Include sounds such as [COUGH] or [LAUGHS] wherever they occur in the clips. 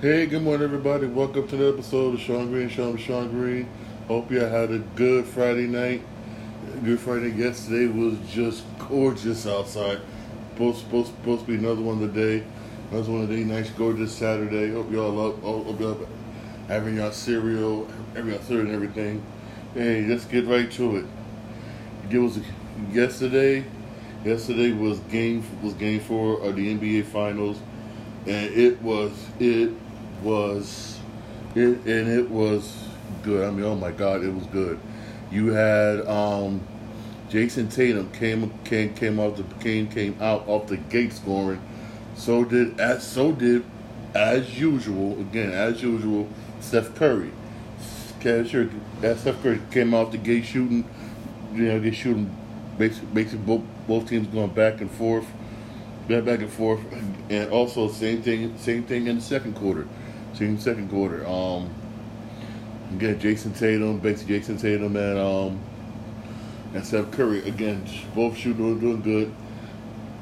Hey, good morning, everybody. Welcome to the episode of Shawn Green, Shawn Shawn Green. Hope you had a good Friday night. Good Friday yesterday was just gorgeous outside. Supposed, supposed, supposed to be another one today. Another one today. Nice, gorgeous Saturday. Hope y'all love, hope y'all having your cereal, having your cereal and everything. Hey, let's get right to it. It was yesterday. Yesterday was game was game four of the NBA Finals, and it was it was it and it was good. I mean, oh my God, it was good. You had um, Jayson Tatum came came came out the came came out off the gate scoring. So did as so did as usual again as usual Steph Curry. Sure, Steph Curry came out the gate shooting. You know, they shooting basically, basically both both teams going back and forth, back and forth, and also same thing same thing in the second quarter. Same second quarter. Um, again, Jayson Tatum, basically Jayson Tatum and um, and Steph Curry again, both shooting doing good.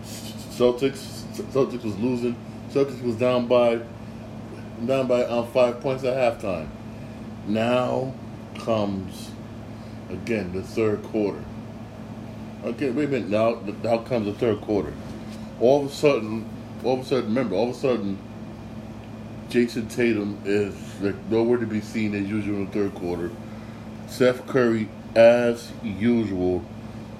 Celtics, Celtics was losing. Celtics was down by down by um, five points at halftime. Now comes again the third quarter. Okay, wait a minute. Now, now comes the third quarter. All of a sudden, all of a sudden, remember, all of a sudden, Jayson Tatum is nowhere to be seen as usual in the third quarter. Steph Curry, as usual,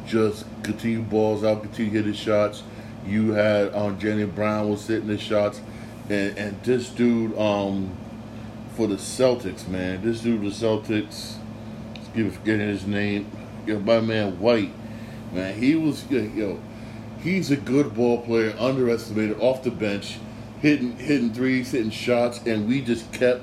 just continue balls out, continue hitting shots. You had um, Jaylen Brown was hitting the shots, and and this dude um for the Celtics, man, this dude the Celtics, give forgetting his name, know, my man White, man, he was know, he's a good ball player, underestimated off the bench hitting hitting threes, hitting shots, and we just kept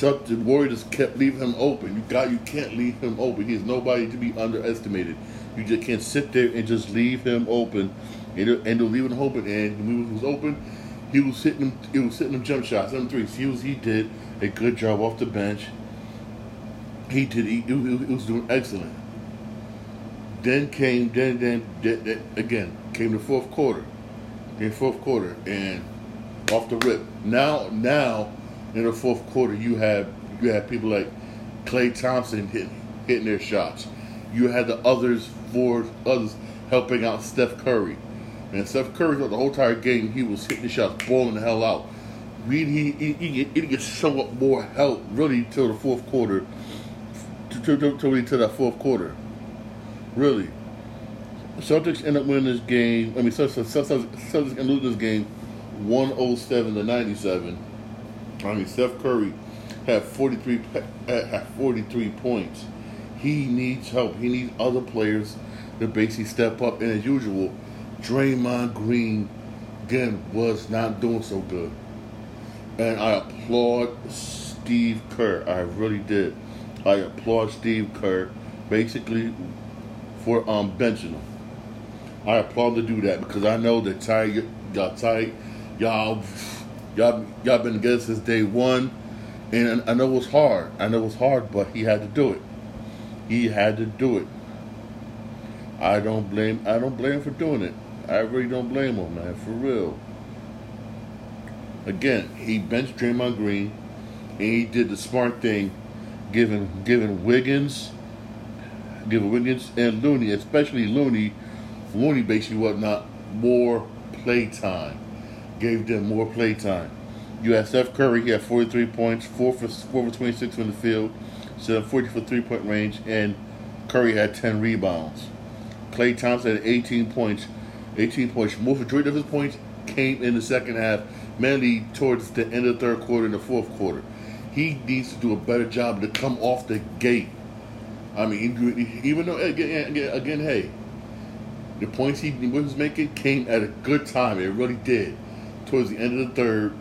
the Warriors kept leaving him open. You got you can't leave him open. He's nobody to be underestimated. You just can't sit there and just leave him open, and and leave him open. And when he was open, he was hitting him. He was hitting him jump shots, them threes. He was he did a good job off the bench. He did. He, he, was doing excellent. Then came then then then again came the fourth quarter. In fourth quarter and off the rip. Now, now in the fourth quarter, you have you have people like Klay Thompson hitting hitting their shots. You had the others for others helping out Steph Curry. And Steph Curry throughout the whole entire game, he was hitting the shots, balling the hell out. We he he, he, he get somewhat more help really till the fourth quarter, to to, to, to, to that fourth quarter. Really, Celtics end up winning this game. I mean, Celtics, Celtics, Celtics can lose this game 107 to 97. I mean, Steph Curry had 43 had 43 points. He needs help. He needs other players to basically step up. And as usual, Draymond Green again was not doing so good. And I applaud Steve Kerr. I really did. I applaud Steve Kerr basically for um benching him. I applaud to do that because I know that Ty got tight y'all, y'all, y'all been together since day one, and I know it was hard. I know it was hard, but he had to do it. He had to do it. I don't blame. I don't blame him for doing it. I really don't blame him, man, for real. Again, he benched Draymond Green, and he did the smart thing, giving giving Wiggins, giving Wiggins and Looney, especially Looney, Looney basically whatnot more play time gave them more play time. You had Steph Curry, he had 43 points, 4 for, 4 for 26 from the field, 7 40 for three point range, and Curry had 10 rebounds. Klay Thompson had 18 points. 18 points. Most majority of his points came in the second half, mainly towards the end of the third quarter and the fourth quarter. He needs to do a better job to come off the gate. I mean, even though, again, again hey, the points he was making came at a good time. It really did towards the end of the third,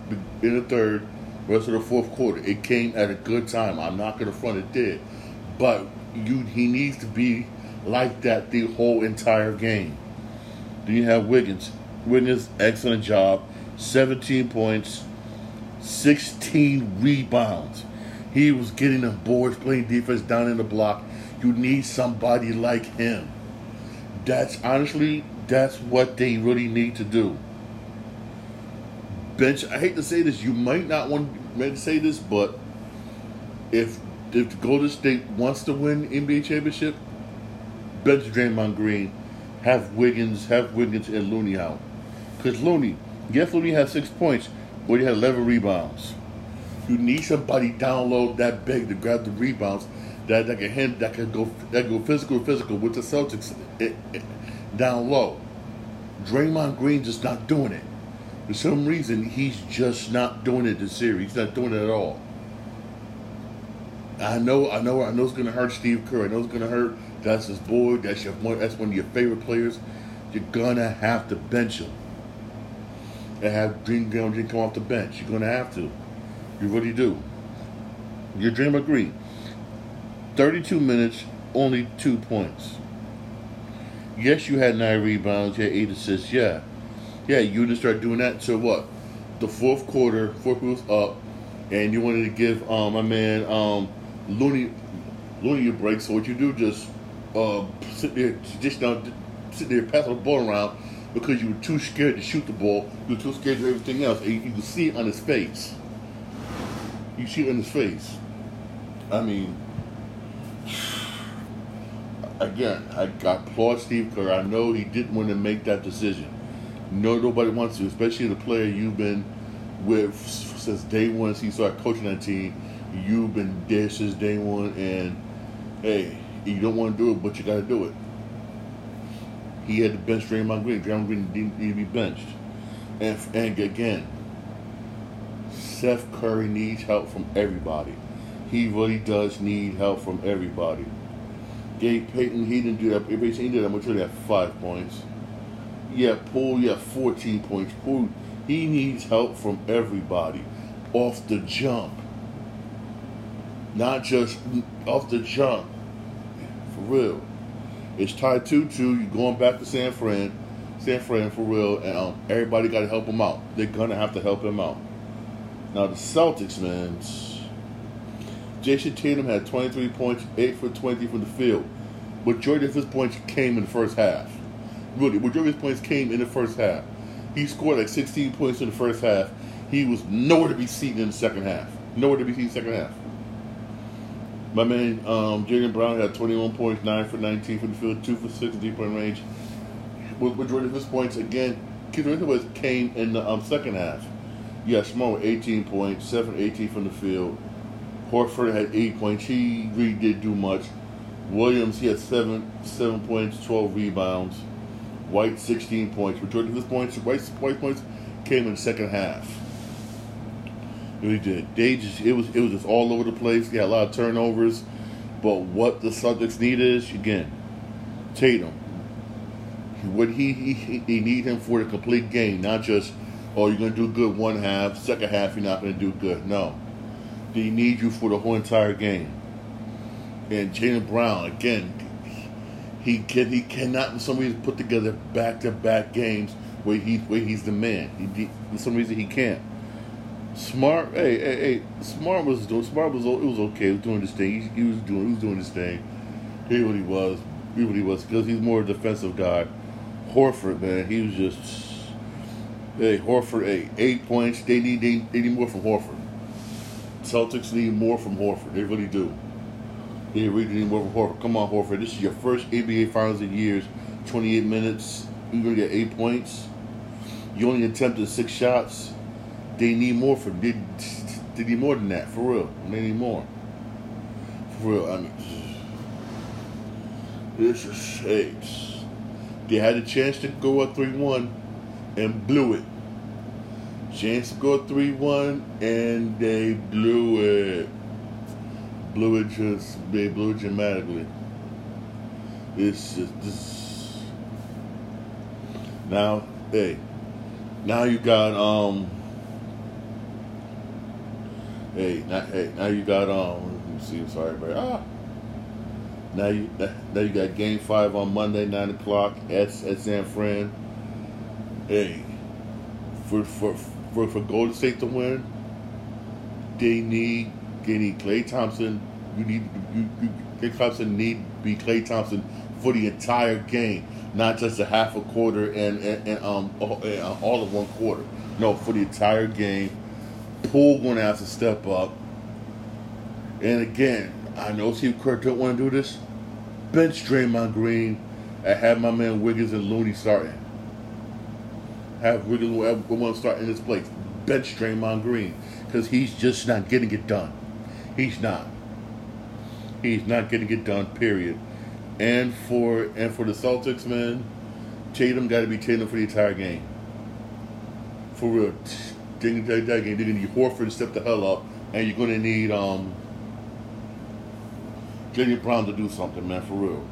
in the third, rest of the fourth quarter. It came at a good time. I'm not going to front it did, but you he needs to be like that the whole entire game. Then you have Wiggins. Wiggins, excellent job. 17 points, 16 rebounds. He was getting the boards, playing defense down in the block. You need somebody like him. That's honestly, that's what they really need to do bench. I hate to say this. You might not want to say this, but if if Golden State wants to win NBA championship, bench Draymond Green, have Wiggins, have Wiggins and Looney out. Because Looney, yes, Looney has six points, but he had 11 rebounds. You need somebody down low that big to grab the rebounds that, that can hand, that can go that can go physical physical with the Celtics it, it, down low. Draymond Green just not doing it. For some reason, he's just not doing it this series. He's not doing it at all. I know, I know, I know it's gonna hurt Steve Kerr. I know it's gonna hurt. That's his boy. That's your one. That's one of your favorite players. You're gonna have to bench him and have Green Green come off the bench. You're gonna have to. You really do. Your dream agree. 32 minutes, only two points. Yes, you had nine rebounds, you had eight assists, yeah. Yeah, you didn't start doing that until what? The fourth quarter, fourth was up, and you wanted to give um, my man um, Looney Looney a break. So what you do, just uh, sit there, just down, sit there, pass the ball around because you were too scared to shoot the ball. You were too scared of everything else. And you, you can see it on his face. You see it on his face. I mean, [SIGHS] again, I, I applaud Steve Kerr. I know he didn't want to make that decision. No, nobody wants to, especially the player you've been with since day one since you started coaching that team. You've been there since day one, and hey, you don't want to do it, but you got to do it. He had to bench Draymond Green. Draymond Green didn't need to be benched. And, and again, Steph Curry needs help from everybody. He really does need help from everybody. Gabe Payton, he didn't do that. He didn't do that much. He had five points. Yeah, Poole, yeah, 14 points. Poole, he needs help from everybody off the jump. Not just off the jump. For real. It's tied 2 2. You're going back to San Fran. San Fran for real. And um, everybody got to help him out. They're going to have to help him out. Now, the Celtics, man. Jayson Tatum had 23 points, 8 for 20 from the field. Majority of his points came in the first half. Really, majority of his points came in the first half. He scored like 16 points in the first half. He was nowhere to be seen in the second half. Nowhere to be seen in the second half. My man, um, Brown had 21 points, 9 for 19 from the field, 2 for 6 deep point range. With majority of his points, again, was came in the um, second half. Smart with 18 points, 7 18 from the field. Horford had 8 points. He really did do much. Williams, he had 7 7 points, 12 rebounds. White, 16 points. Majority of his points, White's, White points came in the second half. Really did. They just it was it was just all over the place. He had a lot of turnovers. But what the Celtics need is again, Tatum. What he he, he need him for the complete game, not just oh you're gonna do good one half, second half you're not gonna do good. No, they need you for the whole entire game. And Jaylen Brown again, he can he cannot for some reason put together back to back games where he where he's the man. He, for some reason he can't. Smart, hey, hey, hey. Smart was doing. Smart was. It was okay. He was doing his thing. He, he was doing. He was doing his thing. He what he was. He what he was because he's more a defensive guy. Horford, man, he was just. Hey, Horford, hey, eight points. They need. They, they need more from Horford. Celtics need more from Horford. They really do. They need more from Horford. Come on, Horford. This is your first NBA Finals in years. Twenty-eight minutes. You're gonna get eight points. You only attempted six shots they need more for they, they need more than that for real. They need more for real. I mean, this is shakes. They had a chance to go up three one, and blew it. Chance to go three one, and they blew it. Blew it just they blew it dramatically. It's just this. Now, hey, now you got um Hey, now, hey, now you got um. Let me see. I'm sorry, but ah. Now you now you got Game Five on Monday, nine o'clock at at San Fran. Hey, for for for for Golden State to win, they need they need Klay Thompson. You need you, you Klay Thompson need be Klay Thompson for the entire game, not just a half a quarter and, and, and um all, and all of one quarter. No, for the entire game. Poole going to have to step up. And again, I know Steve Kerr don't want to do this. Bench Draymond Green and have my man Wiggins and Looney starting. Have Wiggins want to start in this place. Bench Draymond Green because he's just not getting it done. He's not. He's not going to get done. Period. And for and for the Celtics, man, Tatum got to be Tatum for the entire game. For real, they're gonna, they're gonna need Horford to step the hell up, and you're gonna need um Jaylen Brown to do something, man, for real.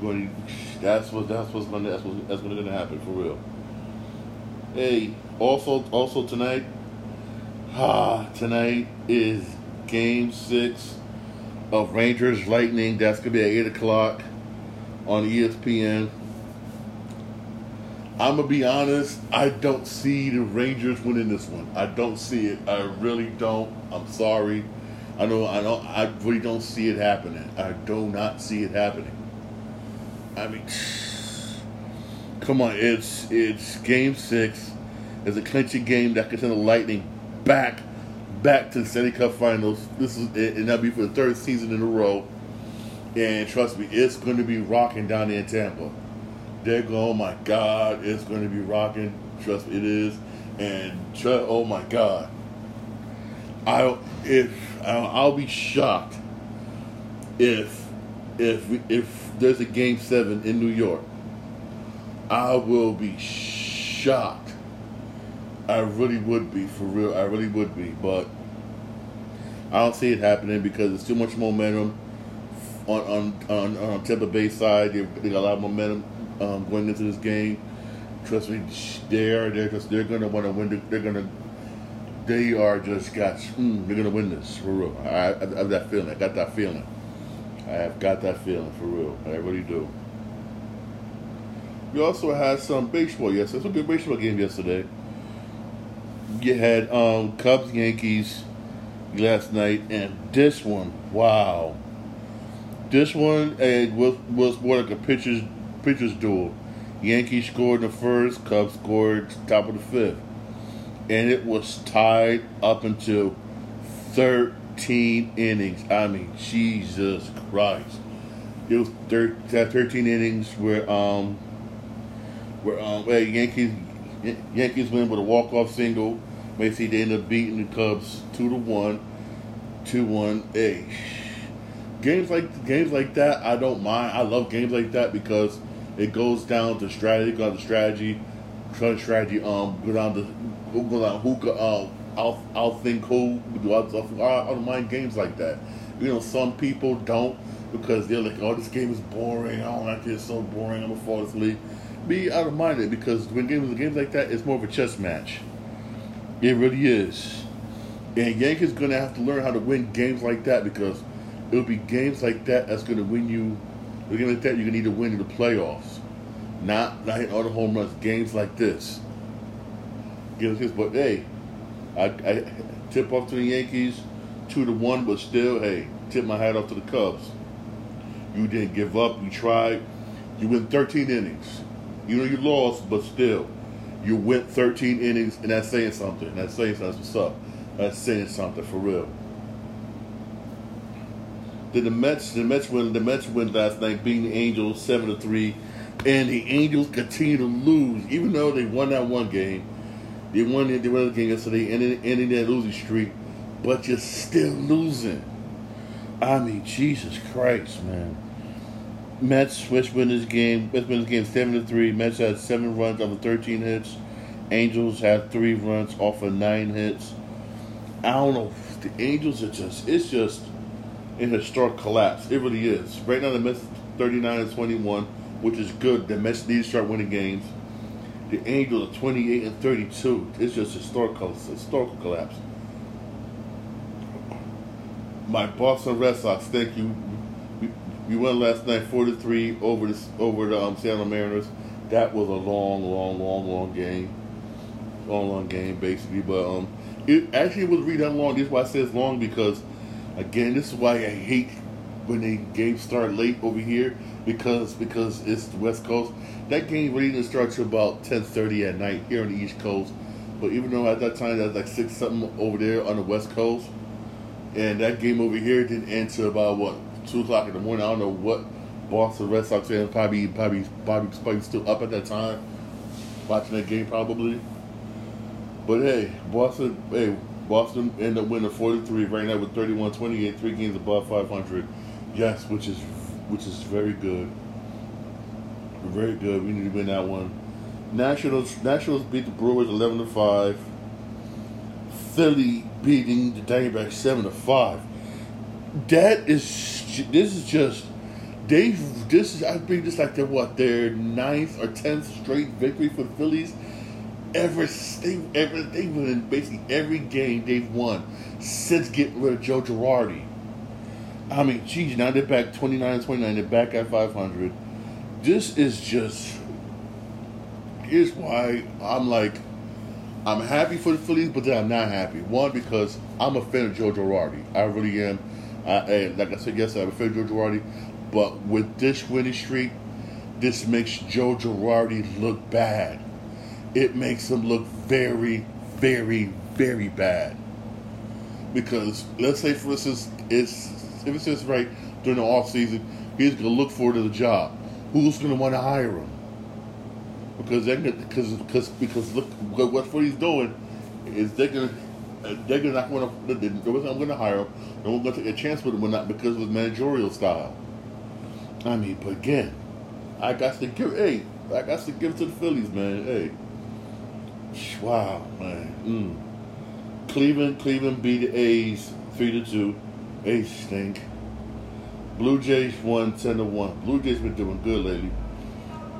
Going, that's what that's what's gonna that's what, that's gonna happen for real. Hey, also also tonight, ah, [SIGHS] tonight is Game Six of Rangers Lightning. That's gonna be at eight o'clock on ESPN. I'm gonna be honest. I don't see the Rangers winning this one. I don't see it. I really don't. I'm sorry. I know. I don't. I really don't see it happening. I do not see it happening. I mean, [SIGHS] come on. It's it's game six. It's a clinching game that could send the Lightning back back to the Stanley Cup Finals. This is it, and that'll be for the third season in a row. And trust me, it's going to be rocking down there in Tampa. They're going, oh my God, it's going to be rocking. Trust me, it is. And tr- oh my God, I if I'll, I'll be shocked if if if there's a game seven in New York. I will be shocked. I really would be for real. I really would be, but I don't see it happening because there's too much momentum on on on, on Tampa Bay side. They, they got a lot of momentum um, going into this game. Trust me, they're they're just they're gonna want to win. They're gonna they are just got mm, they're gonna win this for real. I, I, I have that feeling. I got that feeling. I have got that feeling for real. I really do. We also had some baseball yesterday. It's a good baseball game yesterday. You had um, Cubs Yankees last night, and this one, wow. This one uh, was was more like a pitcher's pitcher's duel. Yankees scored in the first, Cubs scored top of the fifth. And it was tied up until 13 innings. I mean, Jesus Christ. It was thir- 13 innings where um where um where Yankees win with a walk off single. Basically, they end up beating the Cubs two to one, two one. Hey, games like games like that, I don't mind. I love games like that because it goes down to strategy, go down to strategy, strategy. Um, go down to go down who could um I'll I'll think who do I, I don't mind games like that. You know, some people don't because they're like, oh, this game is boring. I don't like it. It's so boring. I'm gonna fall asleep. Me, out of mind because when games games like that, it's more of a chess match. It really is. And Yankees gonna have to learn how to win games like that because it'll be games like that that's gonna win you Looking like that, you're gonna need to win in the playoffs. Not not hitting all the home runs. Games like this. Games like this, but hey, I, I tip off to the Yankees, two to one, but still, hey, tip my hat off to the Cubs. You didn't give up. You tried. You went 13 innings. You know you lost, but still, you went 13 innings, and that's saying something. That's saying something. That's what's up. That's saying something for real. Then the Mets, the Mets win. The Mets win last night, beating the Angels seven to three, and the Angels continue to lose, even though they won that one game. They won the, the game yesterday, ending ending that losing streak, but you're still losing. I mean, Jesus Christ, man. Mets switch win this game. Mets win this game seven to three. Mets had seven runs off of thirteen hits. Angels had three runs off of nine hits. I don't know. The Angels are just. It's just in historic collapse. It really is. Right now, the Mets 39 and 21, which is good. The Mets need to start winning games. The Angels are 28 and 32. It's just historical, historical collapse. My Boston Red Sox, thank you. We, won last night 4 to 3 over the, over the um, Seattle Mariners. That was a long, long, long, long game. Long, long game, basically. But um, it actually was really that long. This is why I say it's long because Again, this is why I hate when they games start late over here because because it's the West Coast. That game really didn't start till about ten thirty at night here on the East Coast. But even though at that time that was like six something over there on the West Coast, and that game over here didn't end till about what two o'clock in the morning. I don't know what Boston Red Sox fans probably probably probably probably still up at that time watching that game probably. But hey, Boston hey Boston ended up winning 43 right now with 31-28, three games above 500. Yes, which is which is very good. Very good. We need to win that one. Nationals Nationals beat the Brewers 11 to 5. Philly beating the Diamondbacks 7 to 5. That is this is just they've this is I think this like their what their ninth or tenth straight victory for the Phillies. Ever they ever they've basically every game they've won since getting rid of Joe Girardi. I mean, geez, now they're back 29 29, they're back at 500. This is just, here's why I'm like, I'm happy for the Phillies, but then I'm not happy. One, because I'm a fan of Joe Girardi. I really am. I, like I said yesterday, fan of Joe Girardi. But with this winning streak, this makes Joe Girardi look bad. It makes him look very, very, very bad. Because let's say, for instance, it's if it's right during the off season, he's going to look forward to the job. Who's going to want to hire him? Because they because because because look what what he's doing is they're going to they're not going to to. I'm going to hire him. No one's going to take a chance with him, not because of his managerial style. I mean, but again, I got to give. Hey, I got to give to the Phillies, man. Hey, wow, man. Mm. Cleveland, Cleveland beat the A's three to two. A's stink. Blue Jays won ten to one. Blue Jays been doing good lately,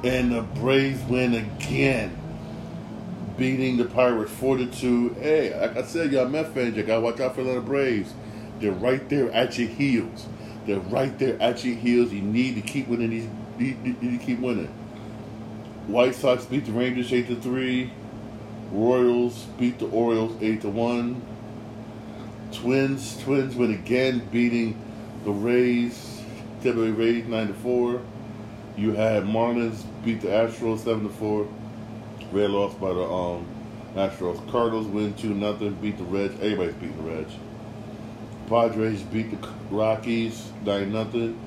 and the Braves win again, beating the Pirates four to two. Hey, like I said, y'all Met fans, you gotta watch out for the Braves. They're right there at your heels. They're right there at your heels. You need to keep winning these. You need to keep winning. White Sox beat the Rangers eight to three. Royals beat the Orioles eight to one. Twins Twins win again, beating the Rays. Tampa Rays nine to four. You had Marlins beat the Astros seven to four. Red lost by the um, Astros. Cardinals win two nothing. Beat the Reds. Everybody's beating the Reds. Padres beat the Rockies nine nothing,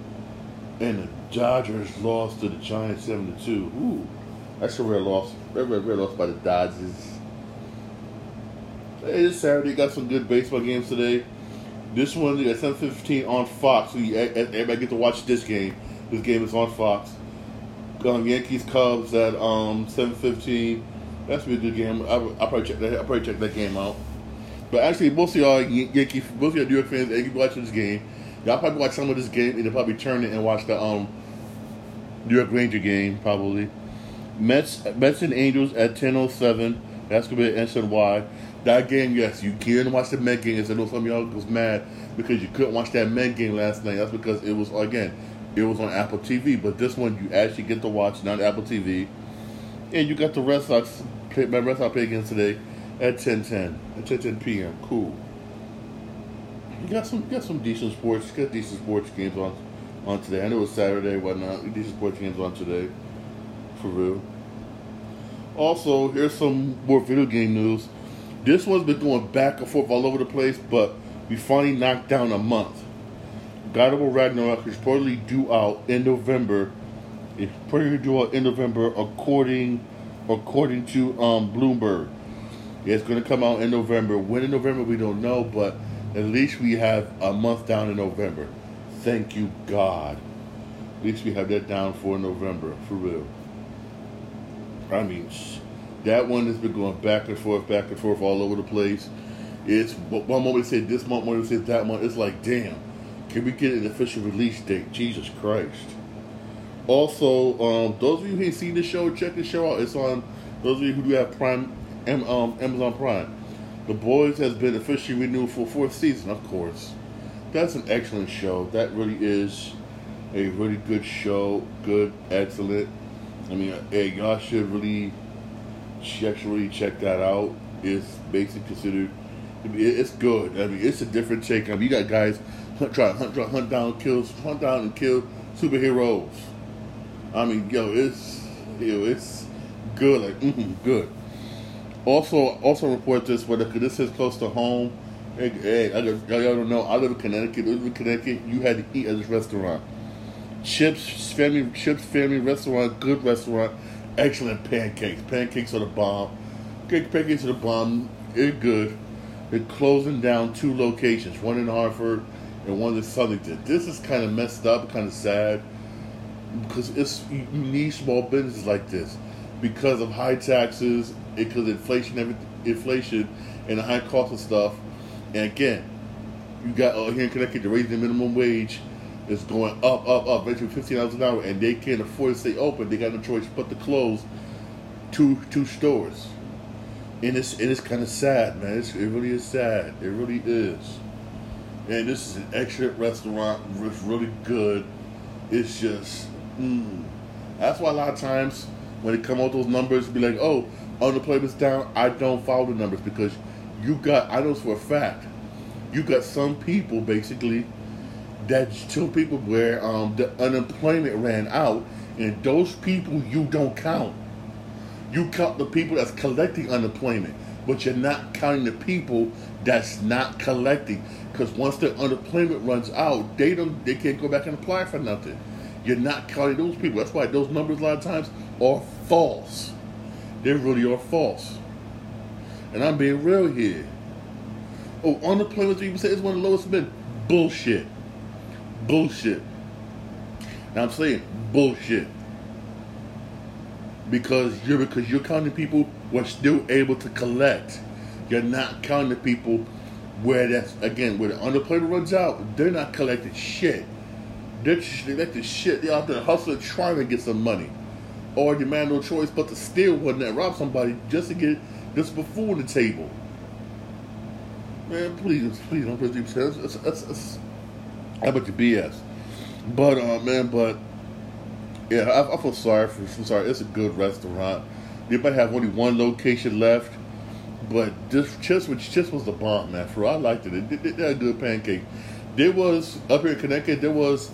and the Dodgers lost to the Giants seven two. Ooh, that's a rare loss. Rare, rare, rare loss by the Dodgers. Hey, this Saturday got some good baseball games today. This one at seven fifteen on Fox. So everybody get to watch this game. This game is on Fox. Um, Yankees Cubs at um seven fifteen. That's be a good game. I will probably check that. I probably check that game out. But actually, most of y'all Yankee, most of y'all New York fans, Yankee watching this game. Y'all probably watch some of this game and they'll probably turn it and watch the um New York Ranger game probably. Mets Mets and Angels at ten oh seven. That's gonna be an SNY. That game, yes, you can watch the Met game. I know some of y'all was mad because you couldn't watch that Met game last night. That's because it was again, it was on Apple TV. But this one you actually get to watch, not Apple TV. And you got the Red Sox play my Red Sox play again today at 10:10 at 10:10 p.m. Cool. You got some you got some decent sports. Got decent sports games on on today. I know it's Saturday, whatnot. Decent sports games on today, for real. Also, here's some more video game news. This one's been going back and forth all over the place, but we finally knocked down a month. God of War Ragnarok is reportedly due out in November. It's reportedly due out in November, according according to um, Bloomberg. It's going to come out in November. When in November, we don't know, but at least we have a month down in November. Thank you, God. At least we have that down for November, for real. I mean, that one has been going back and forth, back and forth all over the place. It's one moment they say this month, one moment they say that month. It's like, damn, can we get an official release date? Jesus Christ. Also, um, those of you who ain't seen the show, check the show out. It's on those of you who do have Prime um, Amazon Prime. The Boys has been officially renewed for fourth season, of course. That's an excellent show. That really is a really good show. Good, excellent. I mean, hey, y'all should really check, really check that out. It's basically considered I mean, it's good. I mean, it's a different take. I mean, you got guys hunt, try to hunt, try, hunt down, kills, hunt down and kill superheroes. I mean, yo, it's yo, it's good. Like, mm good. Also, also report this, but this is close to home. Hey, hey I, y'all don't know. I live in Connecticut. I live in Connecticut. You had to eat at this restaurant. Chips, family, chips, family restaurant, good restaurant, excellent pancakes. Pancakes are the bomb. Pancakes are the bomb. It's good. They're closing down two locations, one in Hartford and one in Southington. This is kind of messed up, kind of sad, because it's you need small businesses like this because of high taxes, because of inflation, inflation, and the high cost of stuff. And again, you got uh, here in Connecticut, the raising the minimum wage is going up, up, up, eventually fifteen dollars an hour, and they can't afford to stay open. They got no choice but to close two two stores and it's it's kind of sad, man. It's, it really is sad. It really is. And this is an excellent restaurant. It's really good. It's just, mm. that's why a lot of times when it come out those numbers, be like, oh, unemployment's down. I don't follow the numbers because you got. I know for a fact, you got some people basically that two people where um, the unemployment ran out, and those people you don't count you count the people that's collecting unemployment, but you're not counting the people that's not collecting. Because once their unemployment runs out, they don't they can't go back and apply for nothing. You're not counting those people. That's why those numbers a lot of times are false. They really are false. And I'm being real here. Oh, unemployment, you say, is one of the lowest been. Bullshit. Bullshit. Now I'm saying bullshit because you're because you're counting people who are still able to collect. You're not counting the people where that's again where the unemployment runs out. They're not collecting shit. They're collecting shit. They're out there hustling, trying to get some money, or you man no choice but to steal one and rob somebody just to get just before the table. Man, please, please don't put these. That's, that's, that's, how about your BS? But uh, man, but yeah, I, I feel sorry for. I'm sorry. It's a good restaurant. They might have only one location left, but this chips was chips was the bomb, man. For I liked it. They had a good pancake. There was up here in Connecticut. There was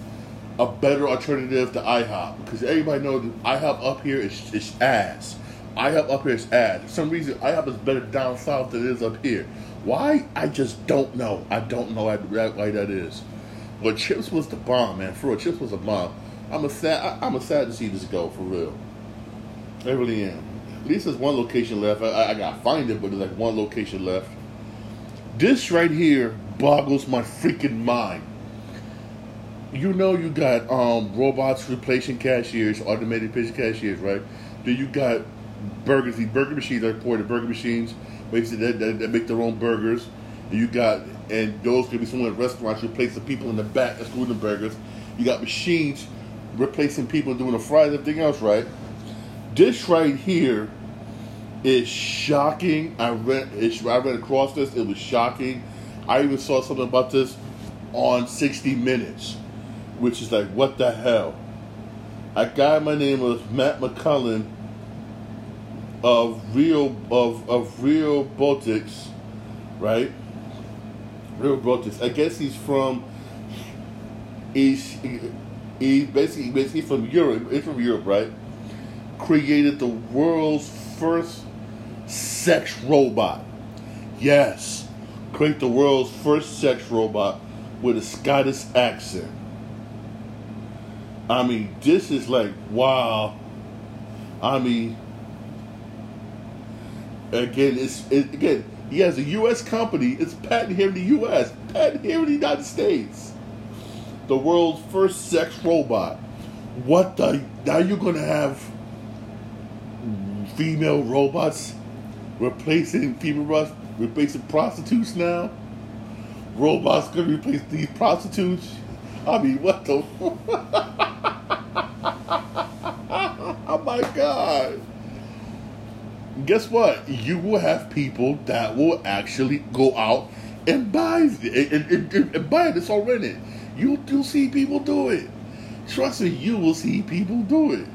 a better alternative to IHOP because everybody knows IHOP up here is, is ass. IHOP up here is ass. For some reason, IHOP is better down south than it is up here. Why? I just don't know. I don't know why that is. But Chips was the bomb, man. For real, Chips was a bomb. I'm a sad. I, am a sad to see this go for real. I really am. At least there's one location left. I, I gotta find it, but there's like one location left. This right here boggles my freaking mind. You know you got um, robots replacing cashiers, automated patient cashiers, right? Then you got burgers. These burger machines are the burger machines, that, that, that make their own burgers. And you got and those could be some of the restaurants replace the people in the back that's doing the burgers. You got machines replacing people doing the fries, everything else, right? This right here is shocking. I read, I read across this. It was shocking. I even saw something about this on 60 Minutes, which is like, what the hell? A guy, my name was Matt McMullen of Real of of Realbotix, right? Realbotix. I guess he's from. He's he basically basically from Europe. He's from Europe, right? Created the world's first sex robot. Yes, create the world's first sex robot with a Scottish accent. I mean, this is like wow. I mean, again, it's it, again. He has a U.S. company. It's patent here in the U.S. Patent here in the United States the world's first sex robot. What the? Now you're to have female robots replacing female robots, replacing prostitutes now? Robots to replace these prostitutes? I mean, what the? [LAUGHS] oh my God. Guess what? You will have people that will actually go out and buy and, and, and, and buy this already. You you'll see people do it. Trust me, you will see people do it.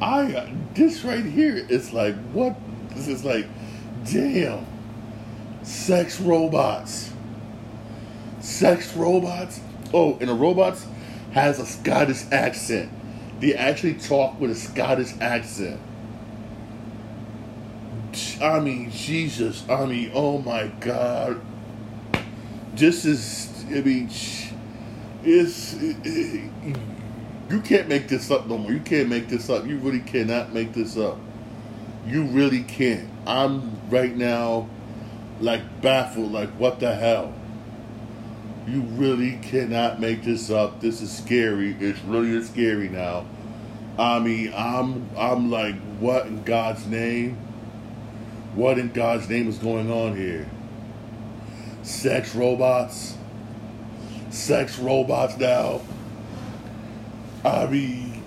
I this right here is like what this is like damn. Sex robots. Sex robots. Oh, and the robots has a Scottish accent. They actually talk with a Scottish accent. I mean, Jesus. I mean, oh my God. This is, I mean, it's, it, you can't make this up no more. You can't make this up. You really cannot make this up. You really can't. I'm right now, like, baffled. Like, what the hell? You really cannot make this up. This is scary. It's really scary now. I mean, I'm I'm like, what in God's name? What in God's name is going on here? Sex robots? Sex robots now? I mean,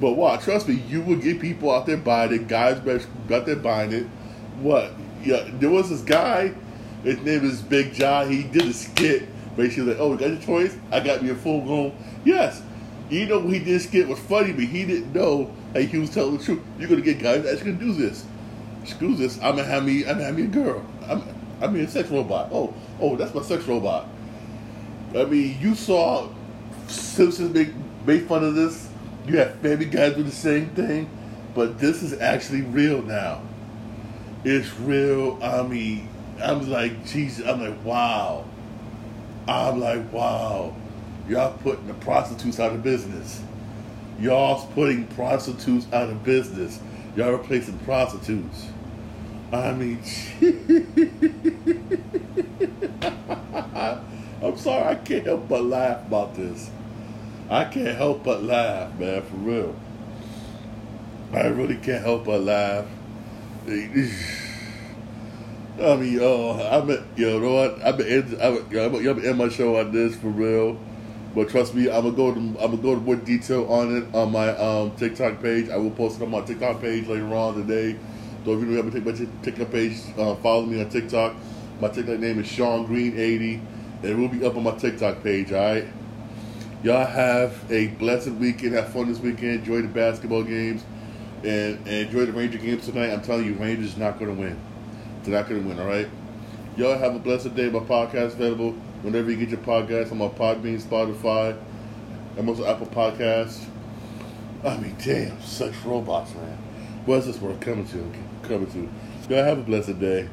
but what? Trust me, you will get people out there buying it. Guys out there buying it. What? Yeah, there was this guy. His name is Big John. He did a skit. Basically, like, oh, you got your choice? I got me a full grown. Yes. You know, he did skit was funny, but he didn't know that he was telling the truth. You're gonna get guys that's gonna do this. Screw this. I'm gonna have me. I'm gonna have me a girl. I'm. I mean, a sex robot. Oh, oh, that's my sex robot. I mean, you saw Simpsons make make fun of this. You have Family Guys do the same thing, but this is actually real now. It's real. I mean, I'm like, Jesus. I'm like, wow. I'm like, wow. Y'all putting the prostitutes out of business. Y'all's putting prostitutes out of business. Y'all replacing prostitutes. I mean, [LAUGHS] I'm sorry, I can't help but laugh about this. I can't help but laugh, man, for real. I really can't help but laugh. I mean, yo, I'm at, yo, you know what? I'm gonna I'm, I'm end my show on this for real. But trust me, I'm gonna go to I'm gonna go to more detail on it on my um, TikTok page. I will post it on my TikTok page later on today. So if you don't have a TikTok page, uh, follow me on TikTok. My TikTok name is Shawn Green 80, and it will be up on my TikTok page. All right. Y'all have a blessed weekend. Have fun this weekend. Enjoy the basketball games, and, and enjoy the Ranger games tonight. I'm telling you, Rangers not going to win. They're not going to win. All right. Y'all have a blessed day. My podcast available whenever you get your podcast. I'm on Podbean, Spotify, and also Apple Podcasts. I mean, damn, such robots, man. What's this world coming to? Coming to. Y'all have a blessed day.